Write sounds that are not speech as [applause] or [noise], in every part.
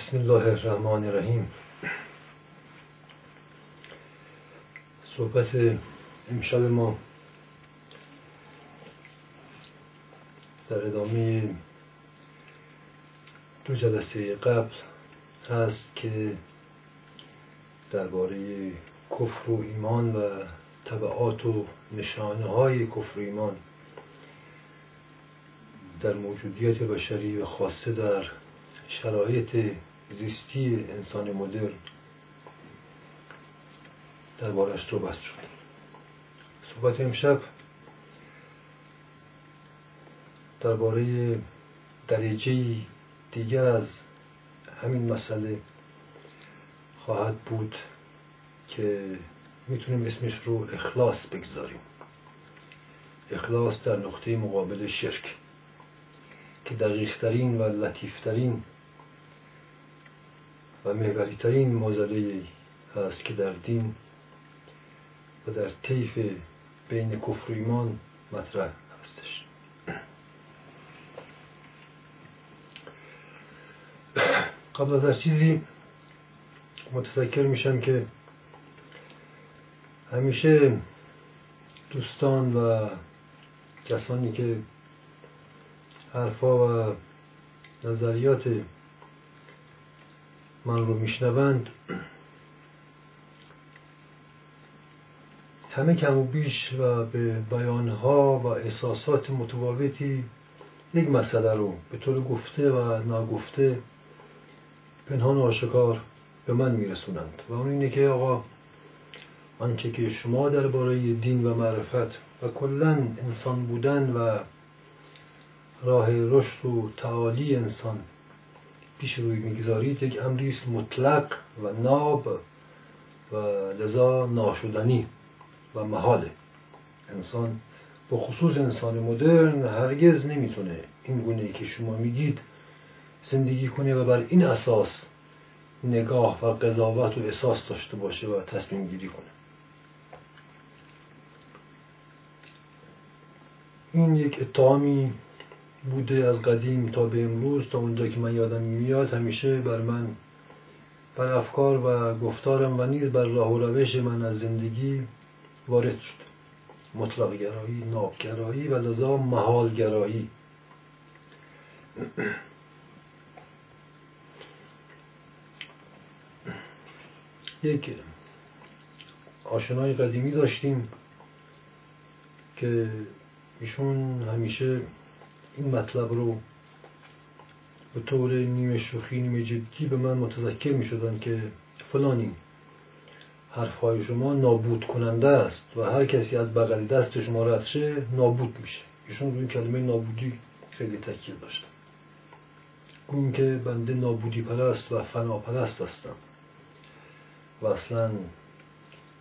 بسم الله الرحمن الرحیم. صحبت امشب ما در ادامه دو جلسه قبل هست که درباره کفر و ایمان و طبعات و نشانه های کفر و ایمان در موجودیت بشری و خاصه در شرایط زیستی انسان مدرن. دربارش صحبت شد. صحبت امشب درباره درجه دیگر از همین مسئله خواهد بود که می‌تونیم اسمش رو اخلاص بگذاریم. اخلاص در نقطه مقابل شرک که دقیقترین و لطیفترین و محوریترین موزله هست که در دین و در طیف بین کفر و ایمان مطرح هستش. قبل از هر چیزی متذکر میشم که همیشه دوستان و کسانی که حرفا و نظریات من رو میشنوند. همه کم و بیش و به بیانها و احساسات متفاوتی یک مسئله رو به طور گفته و ناگفته پنهان و آشکار به من میرسونند. و اون اینه که آقا آنچه که شما درباره دین و معرفت و کلا انسان بودن و راه رشد و تعالی انسان پیش روی می‌گذارید یک امریست مطلق و ناب و لذا ناشدنی و محاله. انسان به خصوص انسان مدرن هرگز نمی‌تونه این گونه که شما میگید زندگی کنه و بر این اساس نگاه و قضاوت و احساس داشته باشه و تصمیم گیری کنه. این یک اتهامی بوده از قدیم تا به امروز تا اونجا که من یادم میاد همیشه بر من بر افکار و گفتارم و نیز بر راه و روش من از زندگی وارد شد. مطلق گرایی نابگرایی و لذا محال گرایی. یک آشنای قدیمی داشتیم که ایشون همیشه این مطلب رو به طور نیمه شوخی نیمه جدی به من متذکر می شدن که فلانی حرفهای شما نابود کننده است و هر کسی از بغل دست شما رد شه نابود میشه. ایشون روی کلمه نابودی خیلی تاکید داشتن. گویم که بنده نابودی پرست و فنا پرست هستم و اصلا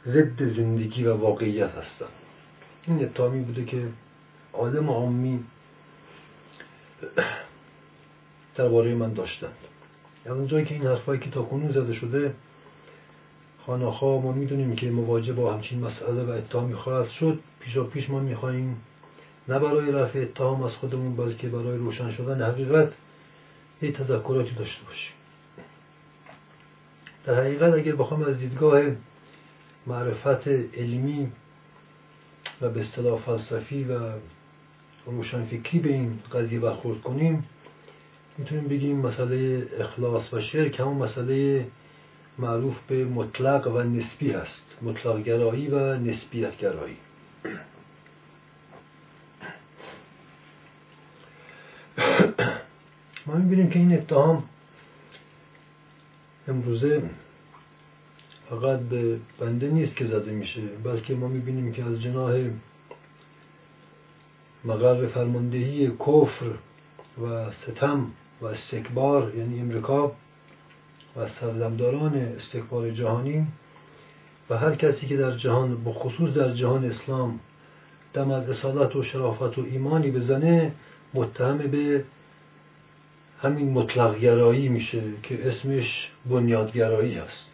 ضد زندگی و واقعیت هستم. این اتهامی بوده که عالم عامی درباره من داشتند از اونجایی که این حرفایی که تا کنون زده شده خانه‌ها ما می‌دونیم که مواجه با همچین مسئله و اتهامی خواهد شد. پیشا پیش ما می‌خواهیم نه برای رفع اتهام از خودمون بلکه برای روشن شدن حقیقت یه تذکراتی داشته باشیم. در حقیقت اگر بخوام از دیدگاه معرفت علمی و به اصطلاح فلسفی و روشنفکری به این قضیه برخورد کنیم می‌تونیم بگیم مسئله اخلاص و شرک همون مسئله معروف به مطلق و نسبی هست مطلق گرایی و نسبیت گرایی ما می‌بینیم که این اتهام امروزه فقط به بنده نیست که زده میشه بلکه ما می‌بینیم که از جناه مقر فرماندهی کفر و ستم و استکبار یعنی امریکا و سرلمداران استکبار جهانی و هر کسی که در جهان بخصوص در جهان اسلام دم از اصالت و شرافت و ایمانی بزنه متهم به همین مطلق گرایی میشه که اسمش بنیادگرایی هست.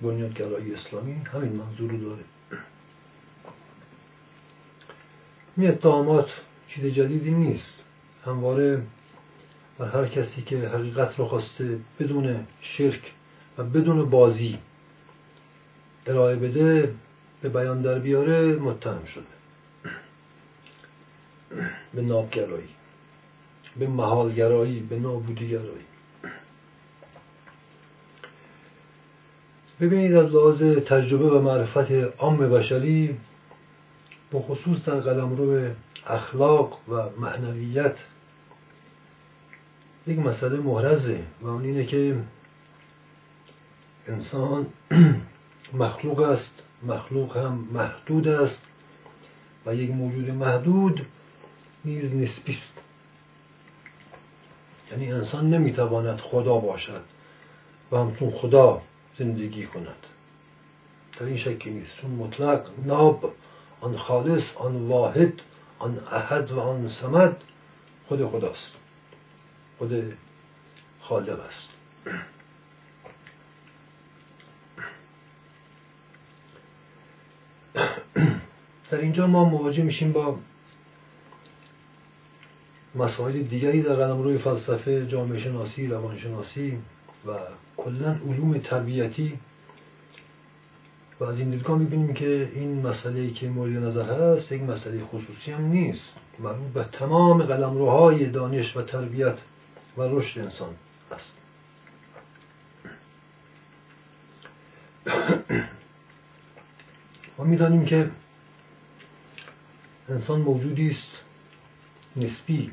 بنیادگرایی اسلامی همین منظور داره. این اتهامات چیز جدیدی نیست. همواره و هر کسی که حقیقت رو خواسته بدون شرک و بدون بازی ارائه بده به بیان در بیاره متهم شده. به نابگرایی به محالگرایی به نابودیگرایی. ببینید از لحاظ تجربه و معرفت عام بشری به خصوص در قلمرو اخلاق و معنویت یک مسئله محرزه و اون اینه که انسان [clears throat] مخلوق است مخلوق هم محدود است و یک موجود محدود نیز نسبی است. یعنی انسان نمی‌تواند خدا باشد و همچون خدا زندگی کند. در این شکی نیست. چون مطلق ناب آن خالص آن واحد آن احد و آن سمد خود خداست. خود خالق است. در اینجا ما مواجه میشیم با مسائل دیگری در قلم روی فلسفه جامعه شناسی روانشناسی و کلا علوم طبیعتی و از این دیدگاه می‌بینیم که این مسئله که مورد نظر هست یک مسئله خصوصی هم نیست. مربوط به تمام قلمروهای دانش و تربیت و رشد انسان است. ما می‌دانیم که انسان موجودی است نسبی.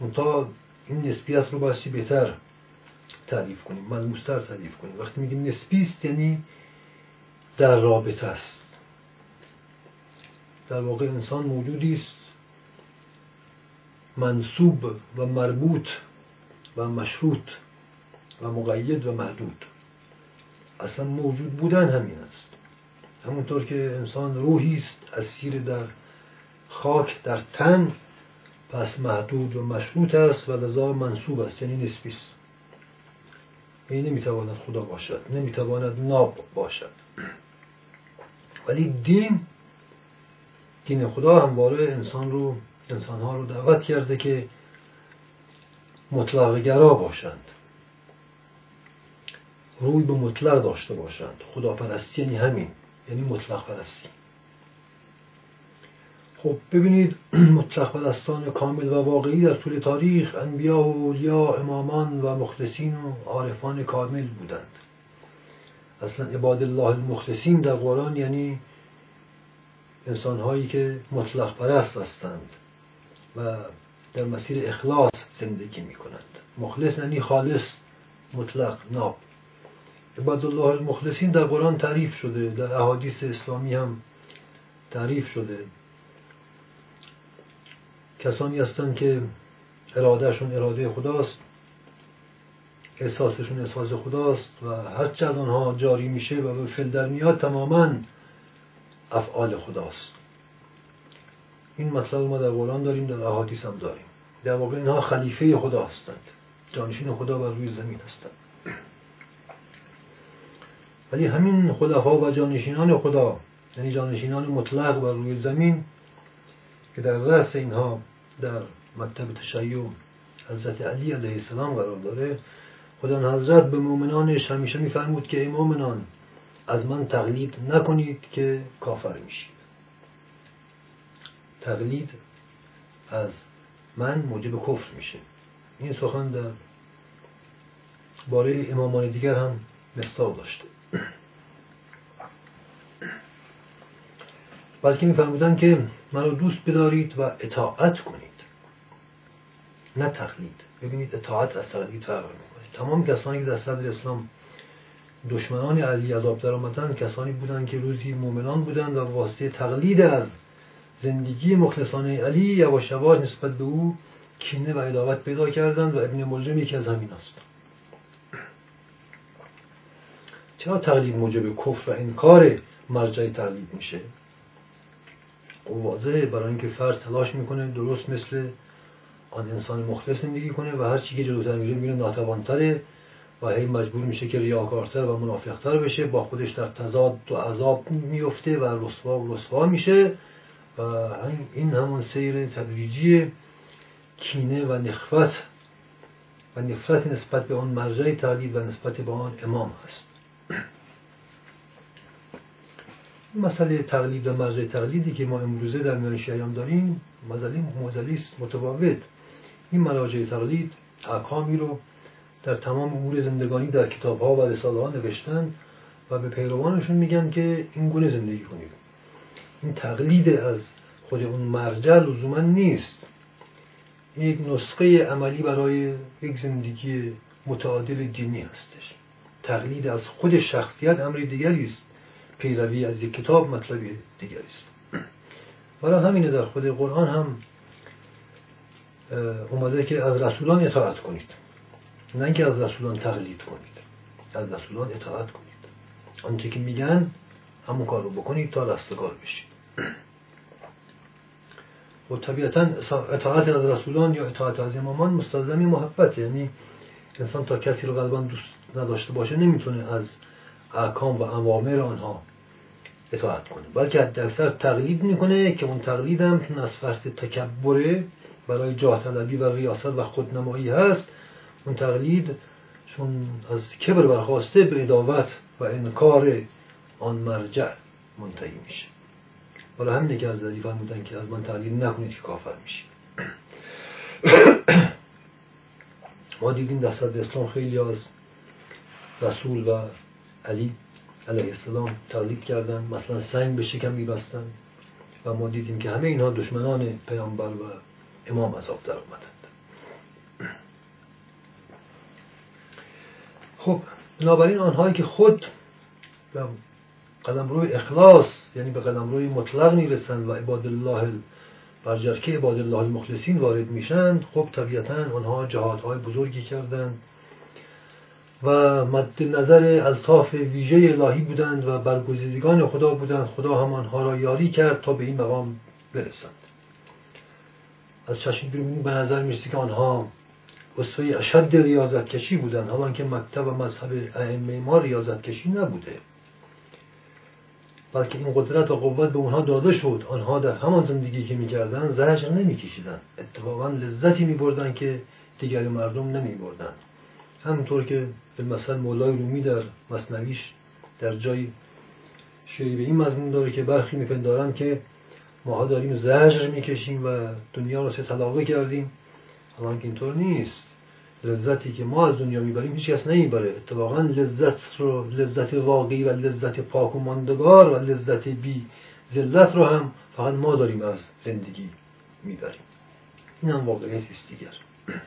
منتها این نسبیت رو بایستی بهتر تعریف کنیم ملموستر تعریف کنیم. وقتی میگیم نسبی است یعنی در رابطه است. در واقع انسان موجودی است. منصوب و مربوط و مشروط و مقید و محدود. اصلا موجود بودن همین است. همونطور که انسان روحی است اسیر در خاک در تن پس محدود و مشروط است و لذا منصوب است یعنی نسبی است. یعنی نمی‌تواند خدا باشد نمی‌تواند ناب باشد. ولی دین دین خدا همواره انسان رو انسانها رو دعوت کرده که مطلق گرا باشند. روی به مطلق داشته باشند. خداپرستی یعنی همین یعنی مطلق پرستی خب ببینید [clears throat] مطلق پرستان کامل و واقعی در طول تاریخ انبیا و اولیا امامان و مخلصین و عارفان کامل بودند. اصلا عباد الله المخلصین در قرآن یعنی انسانهایی که مطلق پرست هستند و در مسیر اخلاص زندگی می کنند مخلص یعنی خالص مطلق ناب. عباد الله المخلصین در قرآن تعریف شده در احادیث اسلامی هم تعریف شده. کسانی هستند که ارادهشون اراده خداست. احساسشون احساس خداست و هر چند آنها جاری میشه و به فل در میاد تماما افعال خداست. این مطلب ما در قرآن داریم در احادیث هم داریم. در واقع اینها خلیفه خدا هستند. جانشین خدا بر روی زمین هستند. ولی همین خلفا و جانشینان خدا یعنی جانشینان مطلق بر روی زمین که در رأس اینها در مکتب تشیع حضرت علی علیه السلام قرار داره خدا حضرت به مؤمنانش همیشه میفرمود که ای مؤمنان از من تقلید نکنید که کافر میشید. تقلید از من موجب کفر میشه. این سخن در باره امامان دیگر هم مستاق داشته. بلکه میفرمودن که منو دوست بدارید و اطاعت کنید. نه تقلید. ببینید اطاعت از تقلید فرق تمام کسانی که در صدر اسلام دشمنان علی عذاب در آمدن کسانی بودند که روزی مؤمنان بودند و واسطه تقلید از زندگی مخلصانه علی یواش یواش نسبت به او کینه و عداوت پیدا کردند و ابن ملجم یکی از همین است. چرا تقلید موجب کفر و انکار مرجع تقلید میشه؟ خب واضحه برای اینکه فرد تلاش می‌کنه درست مثل آن انسان مخلص زندگی کنه و هر چی که جلوتر میره میره ناتوانتره و هی مجبور میشه که ریاکارتر و منافقتر بشه با خودش در تضاد و عذاب میفته و رسوا و رسوا میشه. و این همون سیر تدریجی کینه و نخوت و نفرت نسبت به آن مرجع تقلید و نسبت به آن امام هست. مسئله تقلید و مرجع تقلیدی که ما امروزه در میان شیعیان داریم مسئله موزلیست متفاوت. این مراجع تقلید احکامی رو در تمام امور زندگانی در کتاب ها و رساله ها نوشتن و به پیروانشون میگن که این گونه زندگی کنید. این تقلید از خود اون مرجع لزوما نیست. یک نسخه عملی برای یک زندگی متعادل دینی هستش. تقلید از خود شخصیت امر دیگری است. پیروی از یک کتاب مطلب دیگری است. برای همینه در خود قرآن هم اومده که از رسولان اطاعت کنید. نه اینکه از رسولان تقلید کنید. از رسولان اطاعت کنید. آنچه که میگن همون کار رو بکنید تا رستگار بشید. و طبیعتا اطاعت از رسولان یا اطاعت از امامان مستلزمی محبت. یعنی انسان تا کسی رو قلبا دوست نداشته باشه نمی‌تونه از احکام و اوامر آنها اطاعت کنه. بلکه اکثر تقلید می‌کنه که اون تقلید هم از فرط تکبره برای جاه طلبی و ریاست و خودنمایی هست. اون تقلید چون از کبر برخواسته به اداوت و انکار آن مرجع منتهی میشه. برای همینه که از علی فرمودن که از من تقلید نکنید که کافر میشید. [coughs] ما دیدیم در صدر اسلام خیلی از رسول و علی علیه السلام تقلید کردن. مثلا سنگ به شکم میبستن و ما دیدیم که همه اینها دشمنان پیامبر و امام از آب در اومدند خب بنابراین آنهایی که خود به قدم روی اخلاص یعنی به قدم روی مطلق می‌رسند و عباد الله برجرکه عباد الله المخلصین وارد میشن خب طبیعتا آنها جهادهای بزرگی کردند و مد نظر الطاف ویژه الهی بودند و برگزیدگان خدا بودند. خدا هم آنها را یاری کرد تا به این مقام برسند. از چشم بیرونی به نظر می‌رسه که آنها اصفه اشد ریاضت کشی بودن حالا که مکتب و مذهب ائمه ما ریاضت کشی نبوده. بلکه این قدرت و قوت به اونها داده شد. آنها در همان زندگی که می‌کردن زجر نمیکشیدن اتفاقا لذتی میبردن که دیگر مردم نمیبردن همونطور که به مثل مولای رومی در مصنویش در جای شعری به این مضمون داره که برخی میپندارن که ماها داریم زجر می‌کشیم و دنیا رو سه طلاقه کردیم. حالا اینطور نیست. لذتی که ما از دنیا می‌بریم هیچ کس نمی‌بره. اتفاقا لذت رو لذت واقعی و لذت پاک و ماندگار و لذت بی ذلت رو هم فقط ما داریم از زندگی می‌بریم. این هم واقعیت است دیگر. [clears throat]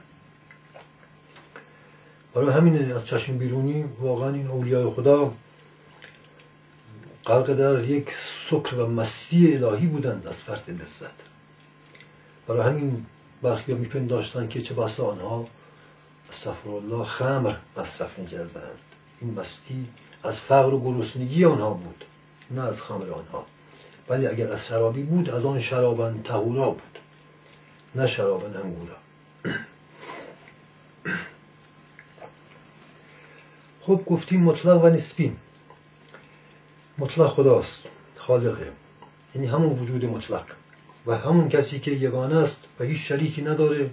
برای همین از چشم بیرونی واقعا این اولیای خدا غرق در یک سکر و مستی الهی بودند از فرد لذت برای همین برخی ها میپنداشتن که چه بسا آنها الله خمر مصرف می‌کردند این مستی از فقر و گرسنگی آنها بود نه از خمر آنها ولی اگر از شرابی بود از آن شرابن تهورا بود نه شرابن انگورا خب گفتیم مطلق و نسبی مطلق خداست خالقه. یعنی همون وجود مطلق. و همون کسی که یگانه است و هیچ شریکی نداره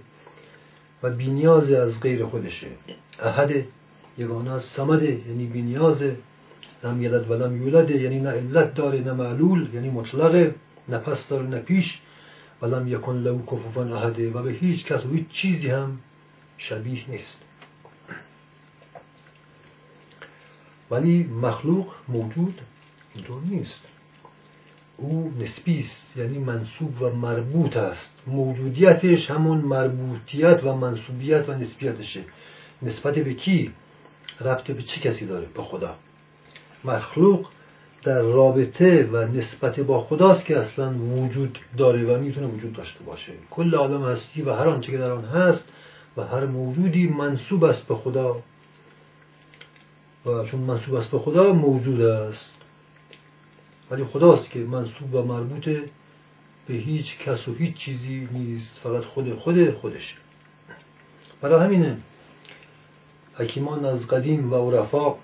و بینیاز از غیر خودشه. احد یگانه از سمده یعنی بینیازه نم یلد و لم یولده یعنی نه علت داره نه معلول یعنی مطلقه. نه پس داره نه پیش. و لم یکن له کفوفا احده و به هیچ کس و هیچ چیزی هم شبیه نیست. ولی مخلوق موجود اینطور نیست. او نسبی است یعنی منصوب و مربوط است. موجودیتش همون مربوطیت و منصوبیت و نسبیتشه. نسبت به کی؟ ربط به چه کسی داره؟ به خدا. مخلوق در رابطه و نسبت با خداست که اصلا وجود داره و می‌تونه وجود داشته باشه. کل عالم هستی و هر آنچه که در آن هست و هر موجودی منصوب است به خدا. و چون منصوب است به خدا موجود است. ولی خداست که منصوب و مربوط به هیچ کس و هیچ چیزی نیست. فقط خود خود خودش. برای همینه حکیمان از قدیم و عرفا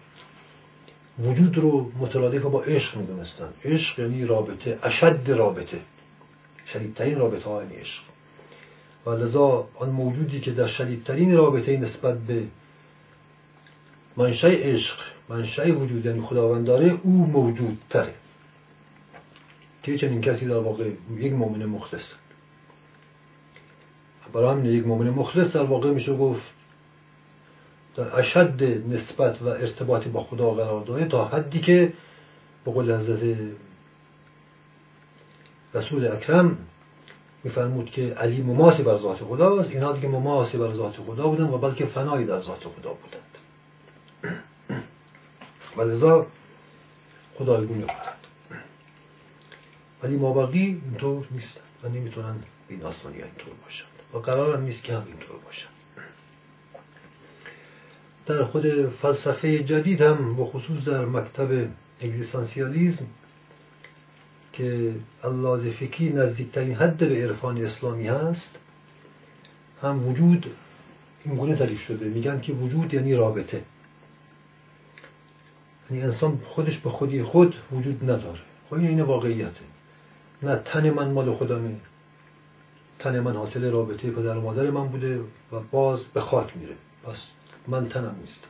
وجود رو مترادف با عشق می‌دونستن. عشق یعنی رابطه اشد رابطه. شدیدترین رابطه ها یعنی عشق. و لذا آن موجودی که در شدیدترین رابطه نسبت به منشأ عشق منشأ وجود یعنی خداوند داره او موجود تره که چنین کسی در واقع یک مؤمن مخلص. برای همین یک مؤمن مخلص در واقع میشه گفت در اشد نسبت و ارتباطی با خدا قرار داره تا حدی که به قول حضرت رسول اکرم میفرمود که علی مماسی بر ذات خدا است. اینها دیگه مماسی بر ذات خدا بودن و بلکه فنایی در ذات خدا بودند. [clears throat] و لذا خدایگونه بودند ولی مابقی اینطور نیستن. و نمی‌تونن این آسانی اینطور باشند و قرار هم نیست که هم اینطور باشند در خود فلسفه جدید هم به خصوص در مکتب اگزیستانسیالیزم که الله فکری نزدیکترین حد به عرفان اسلامی هست هم وجود این گونه تعریف شده. میگن که وجود یعنی رابطه. یعنی انسان خودش به خودی خود وجود نداره. خب این واقعیته. نه تن من مال خودمه. تن من حاصل رابطه پدر مادر من بوده و باز به خاک میره. پس من تنم نیستم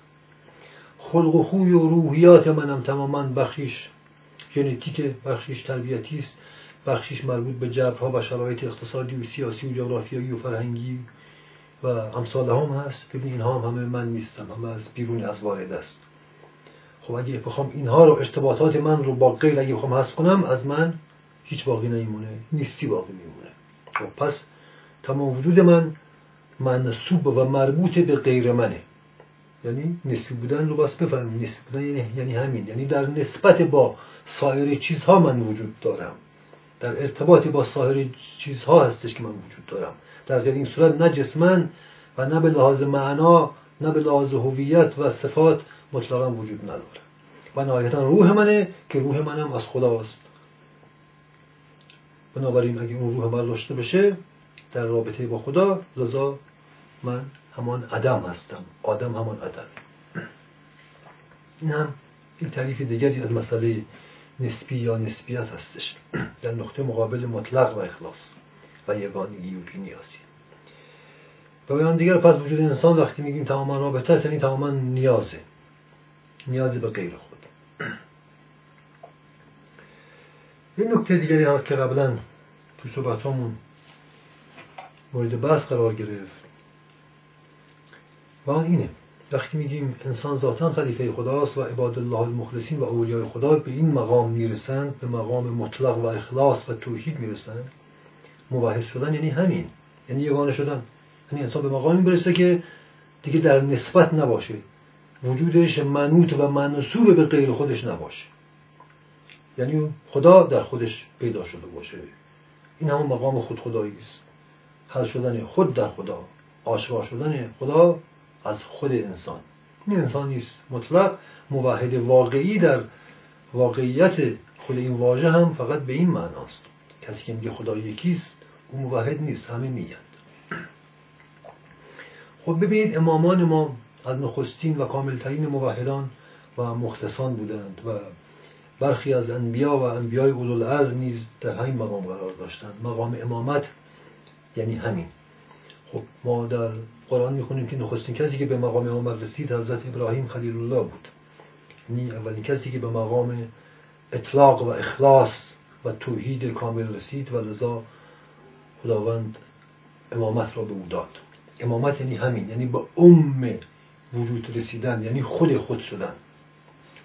خلق و خوی و روحیات منم تماما بخشیش ژنتیک بخشیش تربیتی است. بخشیش مربوط به جبرها و شرایط اقتصادی و سیاسی و جغرافیایی و فرهنگی و امثال هم هست ببین اینها هم همه من نیستم. همه از بیرون از وارد است. خب اگه بخوام اینها رو ارتباطات من رو با غیر اگه بخوام حذف کنم از من هیچ باقی نمیمونه نیستی باقی میمونه. خب پس تمام وجود من منصوب و مربوط به غیر منه. یعنی نسبی بودن رو بس بفهمیم. نسبی بودن یعنی, یعنی همین. یعنی در نسبت با سایر چیزها من وجود دارم. در ارتباطی با سایر چیزها هستش که من وجود دارم. در غیر این صورت نه جسمن و نه به لحاظ معنا نه به لحاظ هویت و صفات مطلقا وجود نداره. و نهایتا روح منه که روح منم از خداست. بنابراین اگه اون روح من داشته بشه در رابطه با خدا لذا من همان عدم هستم. آدم همان عدم. این هم این تعریف دیگری از مسئله نسبی یا نسبیت هستش. [clears throat] در نقطه مقابل مطلق و اخلاص و یگانگی و بینیازی. به بیان دیگر پس وجود انسان وقتی میگیم تماما رابطه است یعنی تماما نیازه. نیازی به غیر خود. این نکته دیگری هست که قبلا تو صحبتامون مورد بحث قرار گرفت. و اینه. وقتی میگیم انسان ذاتا خلیفه خداست و عباد الله المخلصین و اولیای خدا به این مقام می‌رسند به مقام مطلق و اخلاص و توحید می‌رسند موحد شدن یعنی همین. یعنی یگانه شدن. یعنی انسان به مقامی برسه که دیگه در نسبت نباشه. وجودش منوط و منصوب به غیر خودش نباشه. یعنی خدا در خودش پیدا شده باشه. این همون مقام خود خدایی است. حل شدن خود در خدا آشکار شدن خدا از خود انسان. این انسان نیست. مطلق موحد واقعی در واقعیت خود این واژه هم فقط به این معناست کسی که میگه خدا یکیست او موحد نیست. همه میگن. خب ببینید امامان ما از نخستین و کاملترین موحدان و مختصان بودند و برخی از انبیا و انبیای اولوالعزم نیز در همین مقام قرار داشتند. مقام امامت یعنی همین. خب ما در قرآن می‌خونیم که نخستین کسی که به مقام امامت رسید حضرت ابراهیم خلیل الله بود. یعنی اولین کسی که به مقام اطلاق و اخلاص و توحید کامل رسید و لذا خداوند امامت را به او داد. امامت یعنی همین یعنی به ام وجود رسیدن یعنی خود خود شدن.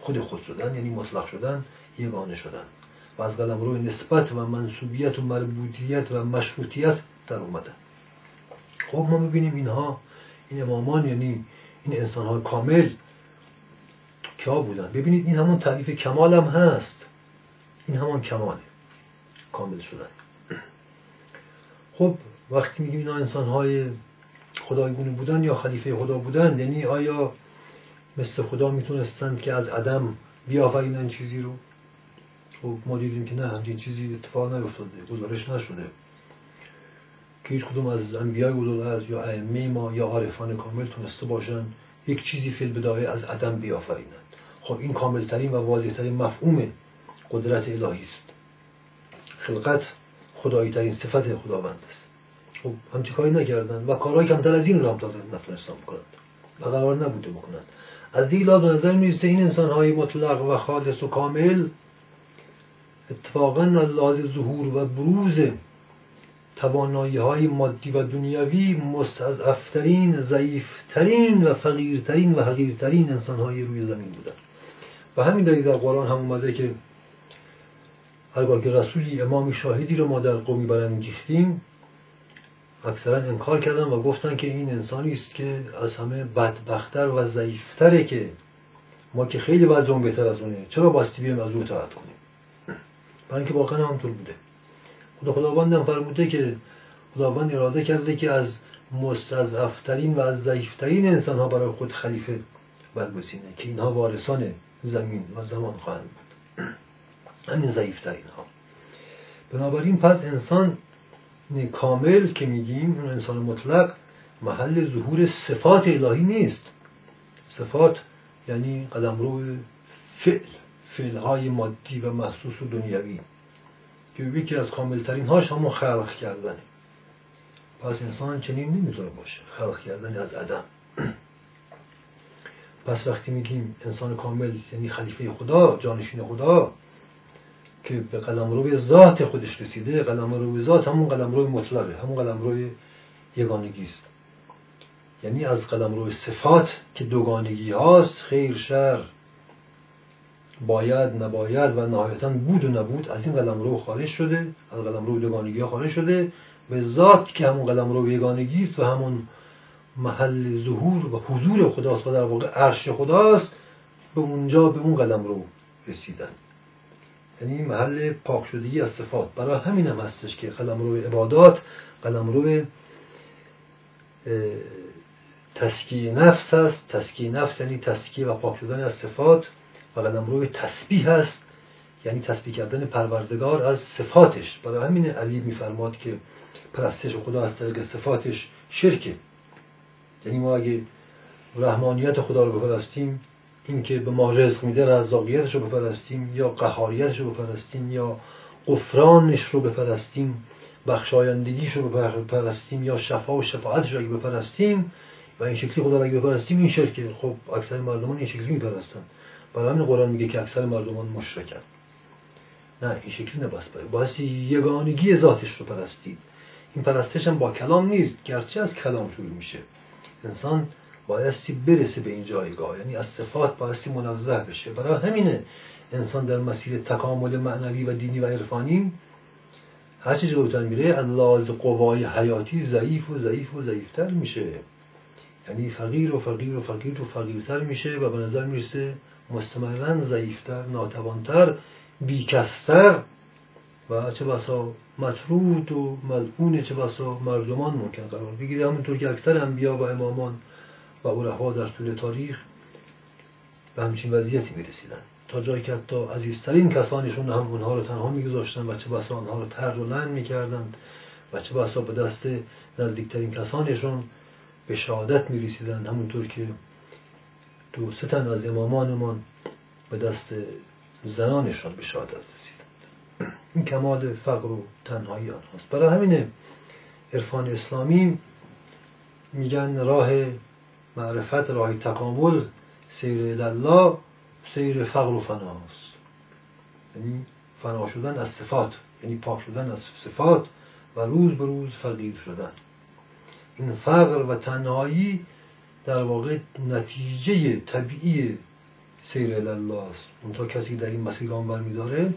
خود خود شدن یعنی مطلق شدن یگانه شدن. و از قلم روی نسبت و منصوبیت و مربوطیت و مشروطیت در اومدن خب ما می‌بینیم اینها این امامان یعنی این انسان های کامل کیا بودن؟ ببینید این همون تعریف کمال هم هست. این همان کماله. کامل شدن. خب وقتی میگیم اینا انسان های خدایگونه بودن یا خلیفه خدا بودن یعنی آیا مثل خدا می‌تونستند که از عدم بیافرینن چیزی رو. خب ما دیدیم که نه همچین چیزی اتفاق نیفتاده گزارش نشده. که هیچ کدوم از انبیای از یا ائمه ما یا عارفان کامل تونسته باشن یک چیزی فیل بدایه از عدم بیافرینند خب این کاملترین و واضحترین مفهوم قدرت الهی است. خلقت خدایی ترین صفت خداوند است. خب همچی کاری نکردن و کارهای کمتر از این رو هم تازه نتونستن بکنند و قرار نبوده بکنند از دیگه لحاظ نظر می‌رسه این انسان های مطلق و خالص و کامل اتفاقا از لحاظ ظهور و بروز توانایی های مادی و دنیوی مستضعفترین ضعیفترین و فقیرترین و حقیرترین انسان های روی زمین بودن. و همین دلیل در قرآن هم اومده که هرگاه که رسولی امامی شاهدی رو ما در قومی برانگیختیم اکثرا انکار کردن و گفتن که این انسانی است که از همه بدبختتر و ضعیفتره که ما که خیلی وضعمون بهتر از اونه. چرا باستی بیم از او اطاعت کنیم؟ برای اینکه واقعا همطور بوده. خدا خداوند هم فرموده که خداوند اراده کرده که از مستضعفترین و از ضعیفترین انسان ها برای خود خلیفه برگزینه که اینها وارثان زمین و زمان خواهند بود. همین ضعیفترین ها بنابراین پس انسان کامل که میگیم اون انسان مطلق محل ظهور صفات الهی نیست. صفات یعنی قدم رو فعل فعلهای مادی و محسوس و دنیوی. که یکی از کاملترین هاش همون خلق کردنه پس انسان چنین نمی‌تونه باشه خلق کردن از عدم. [clears throat] پس وقتی میگیم انسان کامل یعنی خلیفه خدا جانشین خدا که به قلم روی ذات خودش رسیده قلم روی ذات همون قلم روی مطلقه همون قلم روی یگانگی است. یعنی از قلم روی صفات که دوگانگی هاست خیر شر باید نباید و نهایتا بود و نبود از این قلم رو خارج شده از قلم رو دوگانگی ها خارج شده به ذات که همون قلم رو یگانگی است و همون محل ظهور و حضور خداست و در واقع عرش خداست به اونجا به اون قلم رو رسیدن. یعنی محل پاک شدگی از صفات. برای همین هم هستش که قلم رو عبادات قلم رو تسکیه نفس هست. تسکیه نفس یعنی تسکیه و پاک شدن از صفات و قلم روی تسبیح هست یعنی تسبیح کردن پروردگار از صفاتش. برای همین علی میفرماد که پرستش خدا از طریق صفاتش شرکه. یعنی ما اگه رحمانیت خدا رو بپرستیم اینکه به ما رزق میده رزاقیتش رو بپرستیم یا قهاریتش رو بپرستیم یا قفرانش رو بپرستیم بخشایندگیش رو بپرستیم یا شفا و شفاعتش رو بپرستیم و این شکلی خدا رو اگه بپرستیم این شرکه. خب اکثر مردمان این شکلی میپرستن. برای همین قرآن میگه که اکثر مردمان مشرکن. نه این شکلی نباید باید یگانگی ذاتش رو پرستید. این پرستش هم با کلام نیست. گرچه از کلام شروع میشه. انسان بایستی برسه به این جایگاه. یعنی از صفات بایستی منزه بشه. برای همینه انسان در مسیر تکامل معنوی و دینی و عرفانی هرچی جلوتر میره از لحاظ قوای حیاتی ضعیف و ضعیف و ضعیفتر میشه. یعنی فقیر و فقیر و فقیر و فقیرتر میشه و به نظر می‌رسه مستمرا ضعیفتر ناتوانتر بیکستر و چه بسا مطرود و ملعون چه بسا مردمان ممکن قرار بگیره. همونطور که اکثر انبیا و امامان و عرفا در طول تاریخ به همچین وضعیتی می‌رسیدن تا جایی که حتی عزیزترین کسانشون هم اونها رو تنها میگذاشتن و چه بسا آنها رو ترد و لن می‌کردن و چه بسا به دست نزدیکترین کسانشون به شهادت می‌رسیدن همونطور که دو سه تن از امامانمان به دست زنانشان به شهادت رسیدند. این کمال فقر و تنهایی آنهاست. برای همینه عرفان اسلامی میگن راه معرفت راه تکامل سیر الله سیر فقر و فناست. یعنی فنا شدن از صفات یعنی پاک شدن از صفات و روز به روز فقیر شدن. این فقر و تنهایی در واقع نتیجه طبیعی سیر الله است. اونتا کسی در این مسیر گام برمیداره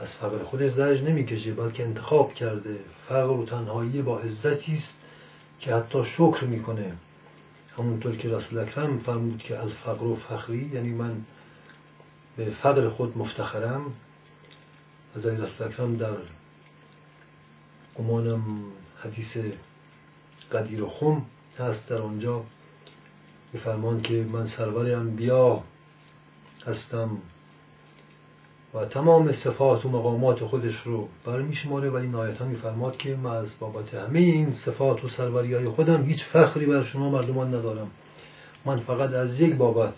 از فقر خودش درج نمی‌کشه بلکه انتخاب کرده. فقر و تنهایی با عزتی است که حتی شکر می‌کنه. همونطور که رسول اکرم فرمود که از فقر و فخری یعنی من به فقر خود مفتخرم از رسول اکرم در گمانم حدیث قدیر خم هست. در آنجا میفرمان که من سرور انبیا هستم. و تمام صفات و مقامات خودش رو برمیشماره ولی نهایتا میفرماد که من از بابت همه این صفات و سروری های خودم هیچ فخری بر شما مردمان ندارم. من فقط از یک بابت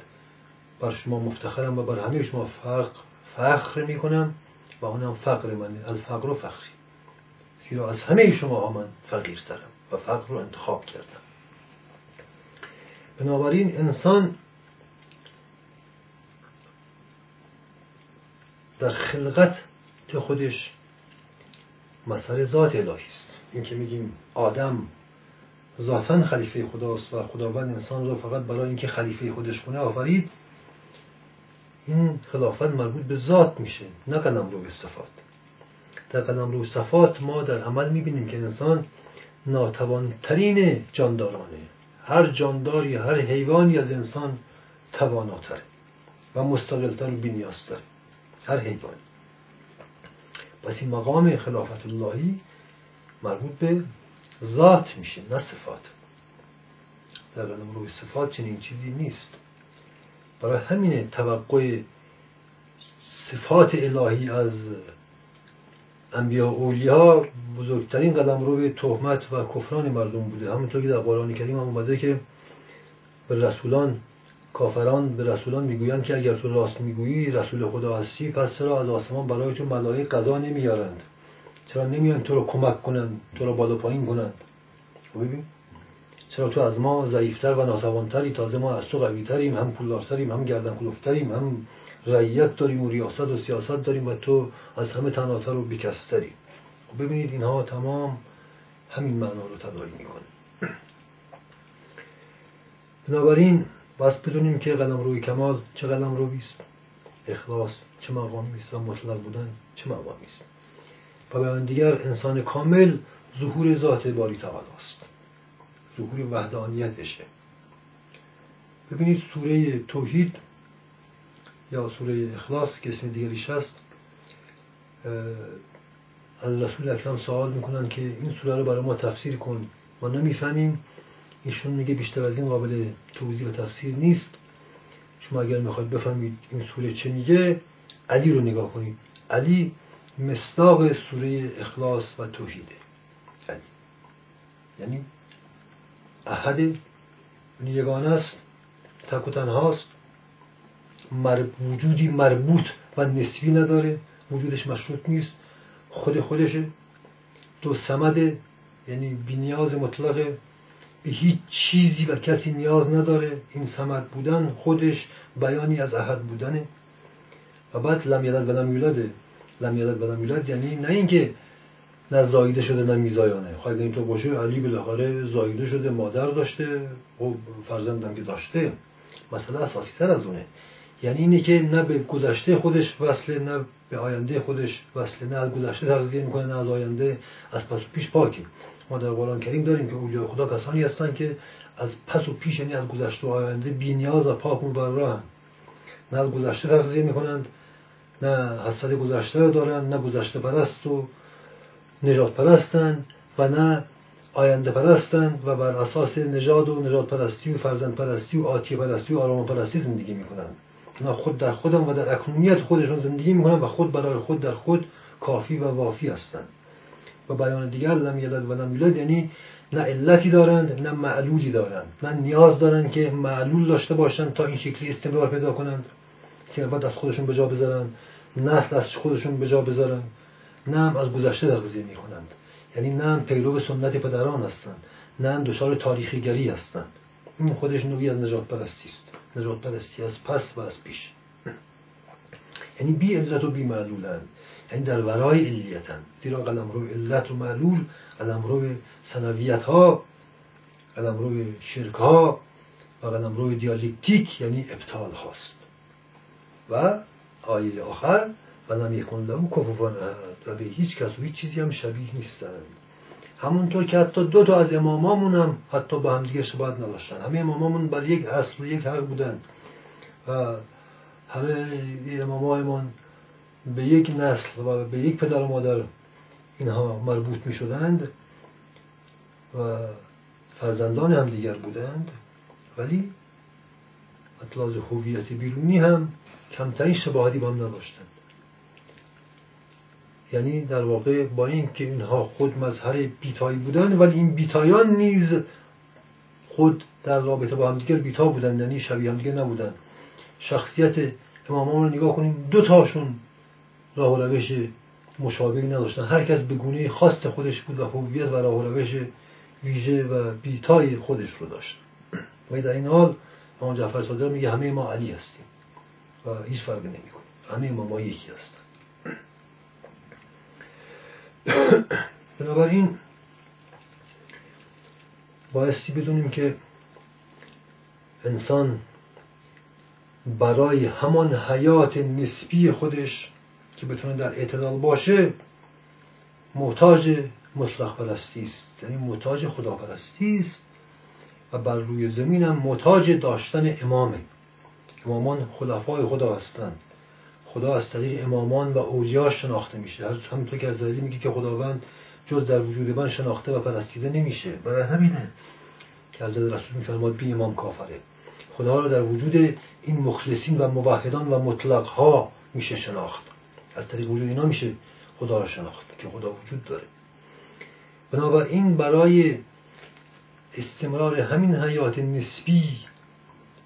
بر شما مفتخرم و بر همه شما فخر, فخر می‌کنم و اونم فقر منه. از فقر و فخری. زیرا از همه شما ها من فقیرترم و فقر رو انتخاب کردن بنابراین انسان در خلقت خودش مسئله ذات الهی است. این که میگیم آدم ذاتا خلیفه خداست و خداوند انسان رو فقط برای اینکه خلیفه خودش کنه آفرید این خلافت مربوط به ذات میشه نه قلم رو صفات. در قلم رو صفات ما در عمل می‌بینیم که انسان ناتوانترین جاندارانه. هر جانداری هر حیوانی از انسان تواناتره و مستقلتر و بینیازتره هر حیوانی پس این مقام خلافت اللهی مربوط به ذات میشه نه صفات. در روی صفات چنین چیزی نیست. برای همین توقع صفات الهی از انبیا و اولیا بزرگترین قدم رو به تهمت و کفران مردم بوده. همونطور که در قرآن کریم هم اومده که به رسولان کافران به رسولان می‌گویند که اگر تو راست می‌گویی رسول خدا هستی پس چرا از آسمان برای تو ملائک قضا نمیارند؟ چرا نمیان تو رو کمک کنند تو رو بالا پایین کنند؟ خب ببین چرا تو از ما ضعیفتر و ناتوانتری تازه ما از تو قویتریم هم پولدارتریم هم گردن کلوفتریم هم رعیت داریم و ریاست و سیاست داریم و تو از همه تناتر و بیکستری خب ببینید اینها تمام همین معنا رو تداری می‌کنه. بنابراین بس بدونیم که قلم روی کمال چه قلم روی است اخلاص چه مقامی است و مطلق بودن چه مقامی است. و به دیگر انسان کامل ظهور ذات باری تعالی است. ظهور وحدانیتشه. ببینید سوره توحید یا سوره اخلاص که اسم دیگریش هست از رسول اکرم سوال می‌کنن که این سوره رو برای ما تفسیر کن. ما نمی‌فهمیم ایشون میگه بیشتر از این قابل توضیح و تفسیر نیست. شما اگر می‌خواید بفهمید این سوره چه میگه علی رو نگاه کنید. علی مصداق سوره اخلاص و توحیده. علی. یعنی احد یگانه است تک و تنهاست وجودی مربوط و نسبی نداره وجودش مشروط نیست خود خودشه دو سمده یعنی بینیاز مطلق به هیچ چیزی و کسی نیاز نداره. این سمد بودن خودش بیانی از احد بودنه. و بعد لم یلد و لم یولده لم یلد یولد یعنی نه اینکه نه زایده شده نه میزایانه. خواهد اینطور باشه علی بالاخره زایده شده مادر داشته و خب فرزندم که داشته. مسئله اساسی تر از اونه. یعنی اینه که نه به گذشته خودش وصله نه به آینده خودش وصله نه از گذشته تغذیه می‌کنه نه از آینده از پس پیش پاکی ما در قرآن کریم داریم که اولیاء خدا کسانی هستن که از پس و پیش یعنی از گذشته و آینده بی نیاز و پاک و راه نه از گذشته تغذیه می‌کنند نه حسد گذشته رو دارند نه گذشته پرست و نجات پرستند و نه آینده پرستند و بر اساس نژاد و نجات پرستی و فرزند پرستی و آتی پرستی و آرام پرستی زندگی می‌کنند. نه خود در خودم و در اکنونیت خودشون زندگی می‌کنند و خود برای خود در خود کافی و وافی هستند و بیان دیگر لم یلد و لم یولد یعنی نه علتی دارند نه معلولی دارند. نه نیاز دارند که معلول داشته باشند تا این شکلی استمرار پیدا کنند. ثروت از خودشون به جا بذارن نسل از خودشون به جا بذارن نه هم از گذشته تغذیه می‌کنند. یعنی نه هم پیرو سنت پدران هستند. نه هم دچار تاریخی گری هستند. این خودش نوعی از نجات پرستی است. نجات پرستی از پس و از پیش. یعنی بی علت و بی معلولند. یعنی در ورای علیتن زیرا قلم روی علت و معلول قلم روی سنویت ها قلم روی شرک ها و قلم روی دیالکتیک یعنی ابطال هاست. و آیه آخر و لم یکن له کفوان و به هیچ کس و هیچ چیزی هم شبیه نیستند. همونطور که حتی دو تا از امامامون هم حتی با هم دیگه شباهت نداشتن. همه امامامون بر یک اصل و یک حق بودن. و همه امامایمان به یک نسل و به یک پدر و مادر اینها مربوط می شدند و فرزندان هم دیگر بودند. ولی اطلاز هویت بیرونی هم کمترین شباهتی با هم نداشتند. یعنی در واقع با این که اینها خود مظهر بیتایی بودند ولی این بیتایان نیز خود در رابطه با همدیگر بیتا بودند یعنی شبیه همدیگر نبودند. شخصیت امامان رو نگاه کنیم دو تاشون راه روش مشابهی نداشتن. هر کس به گونه خاص خودش بود و هویت و راه روش ویژه و بیتای خودش رو داشت. و در این حال امام جعفر صادق میگه همه ما علی هستیم و هیچ فرقی نمی‌کنه. همه ما ما یکی هستیم. [clears throat] بنابراین بایستی بدونیم که انسان برای همان حیات نسبی خودش که بتونه در اعتدال باشه محتاج مطلق پرستی است. یعنی محتاج خداپرستی است و بر روی زمین هم محتاج داشتن امامه. امامان خلفای خدا هستند. خدا از طریق امامان و اولیاش شناخته میشه. همینطور که از میگه که خداوند جز در وجود من شناخته و پرستیده نمیشه. برای همینه که از رسول میفرماد بی امام کافره. خدا را در وجود این مخلصین و موحدان و مطلق ها میشه شناخت. از طریق وجود اینا میشه خدا را شناخت که خدا وجود داره. بنابراین برای استمرار همین حیات نسبی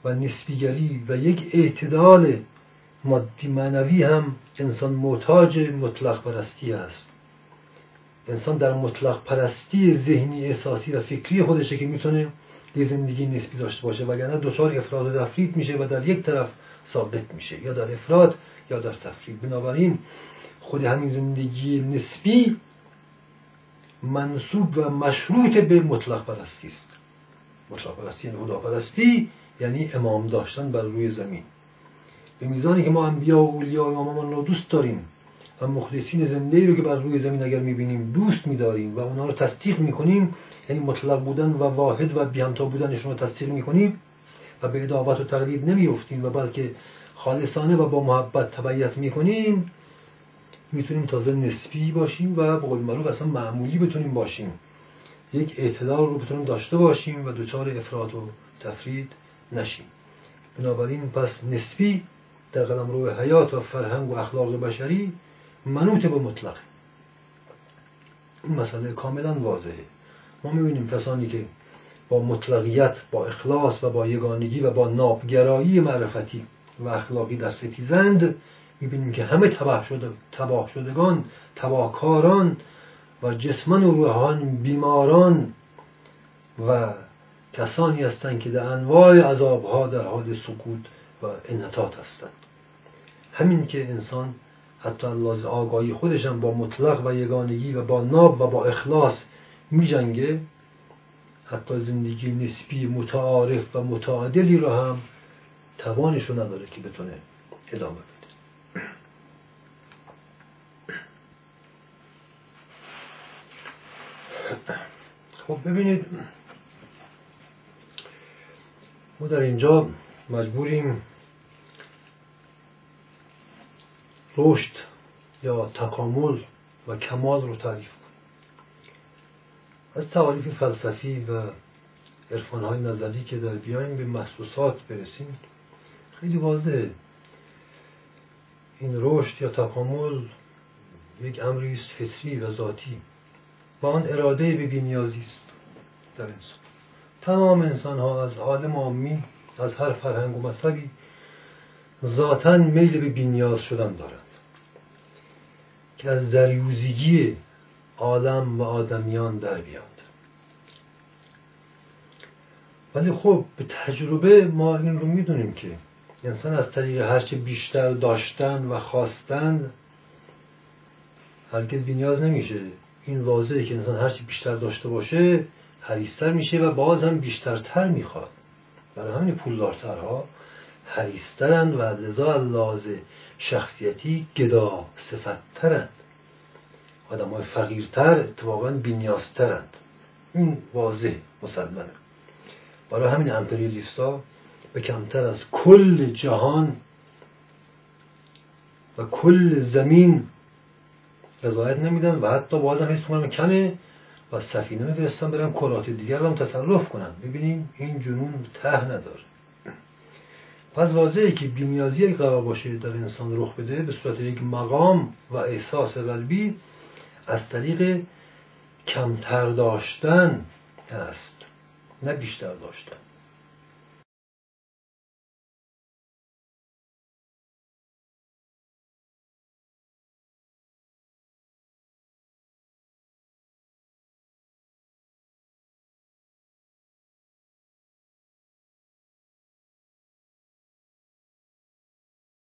و نسبیگری و یک اعتدال مادی معنوی هم انسان محتاج مطلق پرستی است. انسان در مطلق پرستی ذهنی احساسی و فکری خودشه که می‌تونه یه زندگی نسبی داشته باشه. وگرنه دچار افراد و تفرید میشه و در یک طرف ثابت میشه. یا در افراد یا در تفرید بنابراین خود همین زندگی نسبی منصوب و مشروط به مطلق پرستی است. مطلق پرستی یعنی خدا پرستی یعنی امام داشتن بر روی زمین. به میزانی که ما انبیا و اولیا و امامان رو دوست داریم و مخلصین زنده رو که بر روی زمین اگر می‌بینیم دوست میداریم و اونها رو تصدیق می‌کنیم یعنی مطلق بودن و واحد و بیانتا بودنشون رو تصدیق می‌کنیم و به ادابت و تقلید نمیفتیم و بلکه خالصانه و با محبت تبعیت می‌کنیم می‌تونیم تازه نسبی باشیم و به قول معروف اصلا معمولی بتونیم باشیم. یک اعتدال رو بتونیم داشته باشیم و دچار افراد و تفرید نشیم. بنابراین پس نسبی در قدم روی حیات و فرهنگ و اخلاق بشری منوط به مطلق. این مسئله کاملا واضحه. ما می‌بینیم کسانی که با مطلقیت با اخلاص و با یگانگی و با نابگرایی معرفتی و اخلاقی در ستیزند می‌بینیم که همه تباه شده تباه شدگان تباهکاران و جسمن و روحان بیماران و کسانی هستند که در انواع عذابها در حال سکوت و انحطاط هستند. همین که انسان حتی لحاظ آگاهی خودشم با مطلق و یگانگی و با ناب و با اخلاص میجنگه حتی زندگی نسبی متعارف و متعادلی رو هم توانش نداره که بتونه ادامه بده. خب ببینید ما در اینجا مجبوریم رشد یا تکامل و کمال رو تعریف از تعاریف فلسفی و های نظری که در بیایم به محسوسات برسیم. خیلی واضحه. این رشد یا تکامل یک امری است فطری و ذاتی. با آن اراده به بینیازی است در انسان. تمام انسان ها از عالم عامی از هر فرهنگ و مذهبی ذاتا میل به بینیاز شدن دارند. که از دریوزگی عالم و آدمیان در بیاد. ولی خب به تجربه ما این رو می‌دونیم که انسان از طریق هرچه بیشتر داشتن و خواستن هرگز بینیاز نمیشه. این واضحه که انسان هرچی بیشتر داشته باشه حریستر میشه و باز هم بیشترتر می‌خواد. برای همین پولدارترها حریسترند و لذا لازه شخصیتی گدا صفتترند آدم های فقیرتر اتفاقا بینیازترند این واضح مسلمانه برای همین امپریالیستا به کمتر از کل جهان و کل زمین رضایت نمیدن و حتی بازم حس کنم کمه و سفینه میفرستن برن کرات دیگر هم تصرف کنن. ببینیم این جنون ته نداره. پس واضحه که بیمیازی یک قرار باشه در انسان رخ بده به صورت یک مقام و احساس قلبی از طریق کمتر داشتن است نه بیشتر داشتن.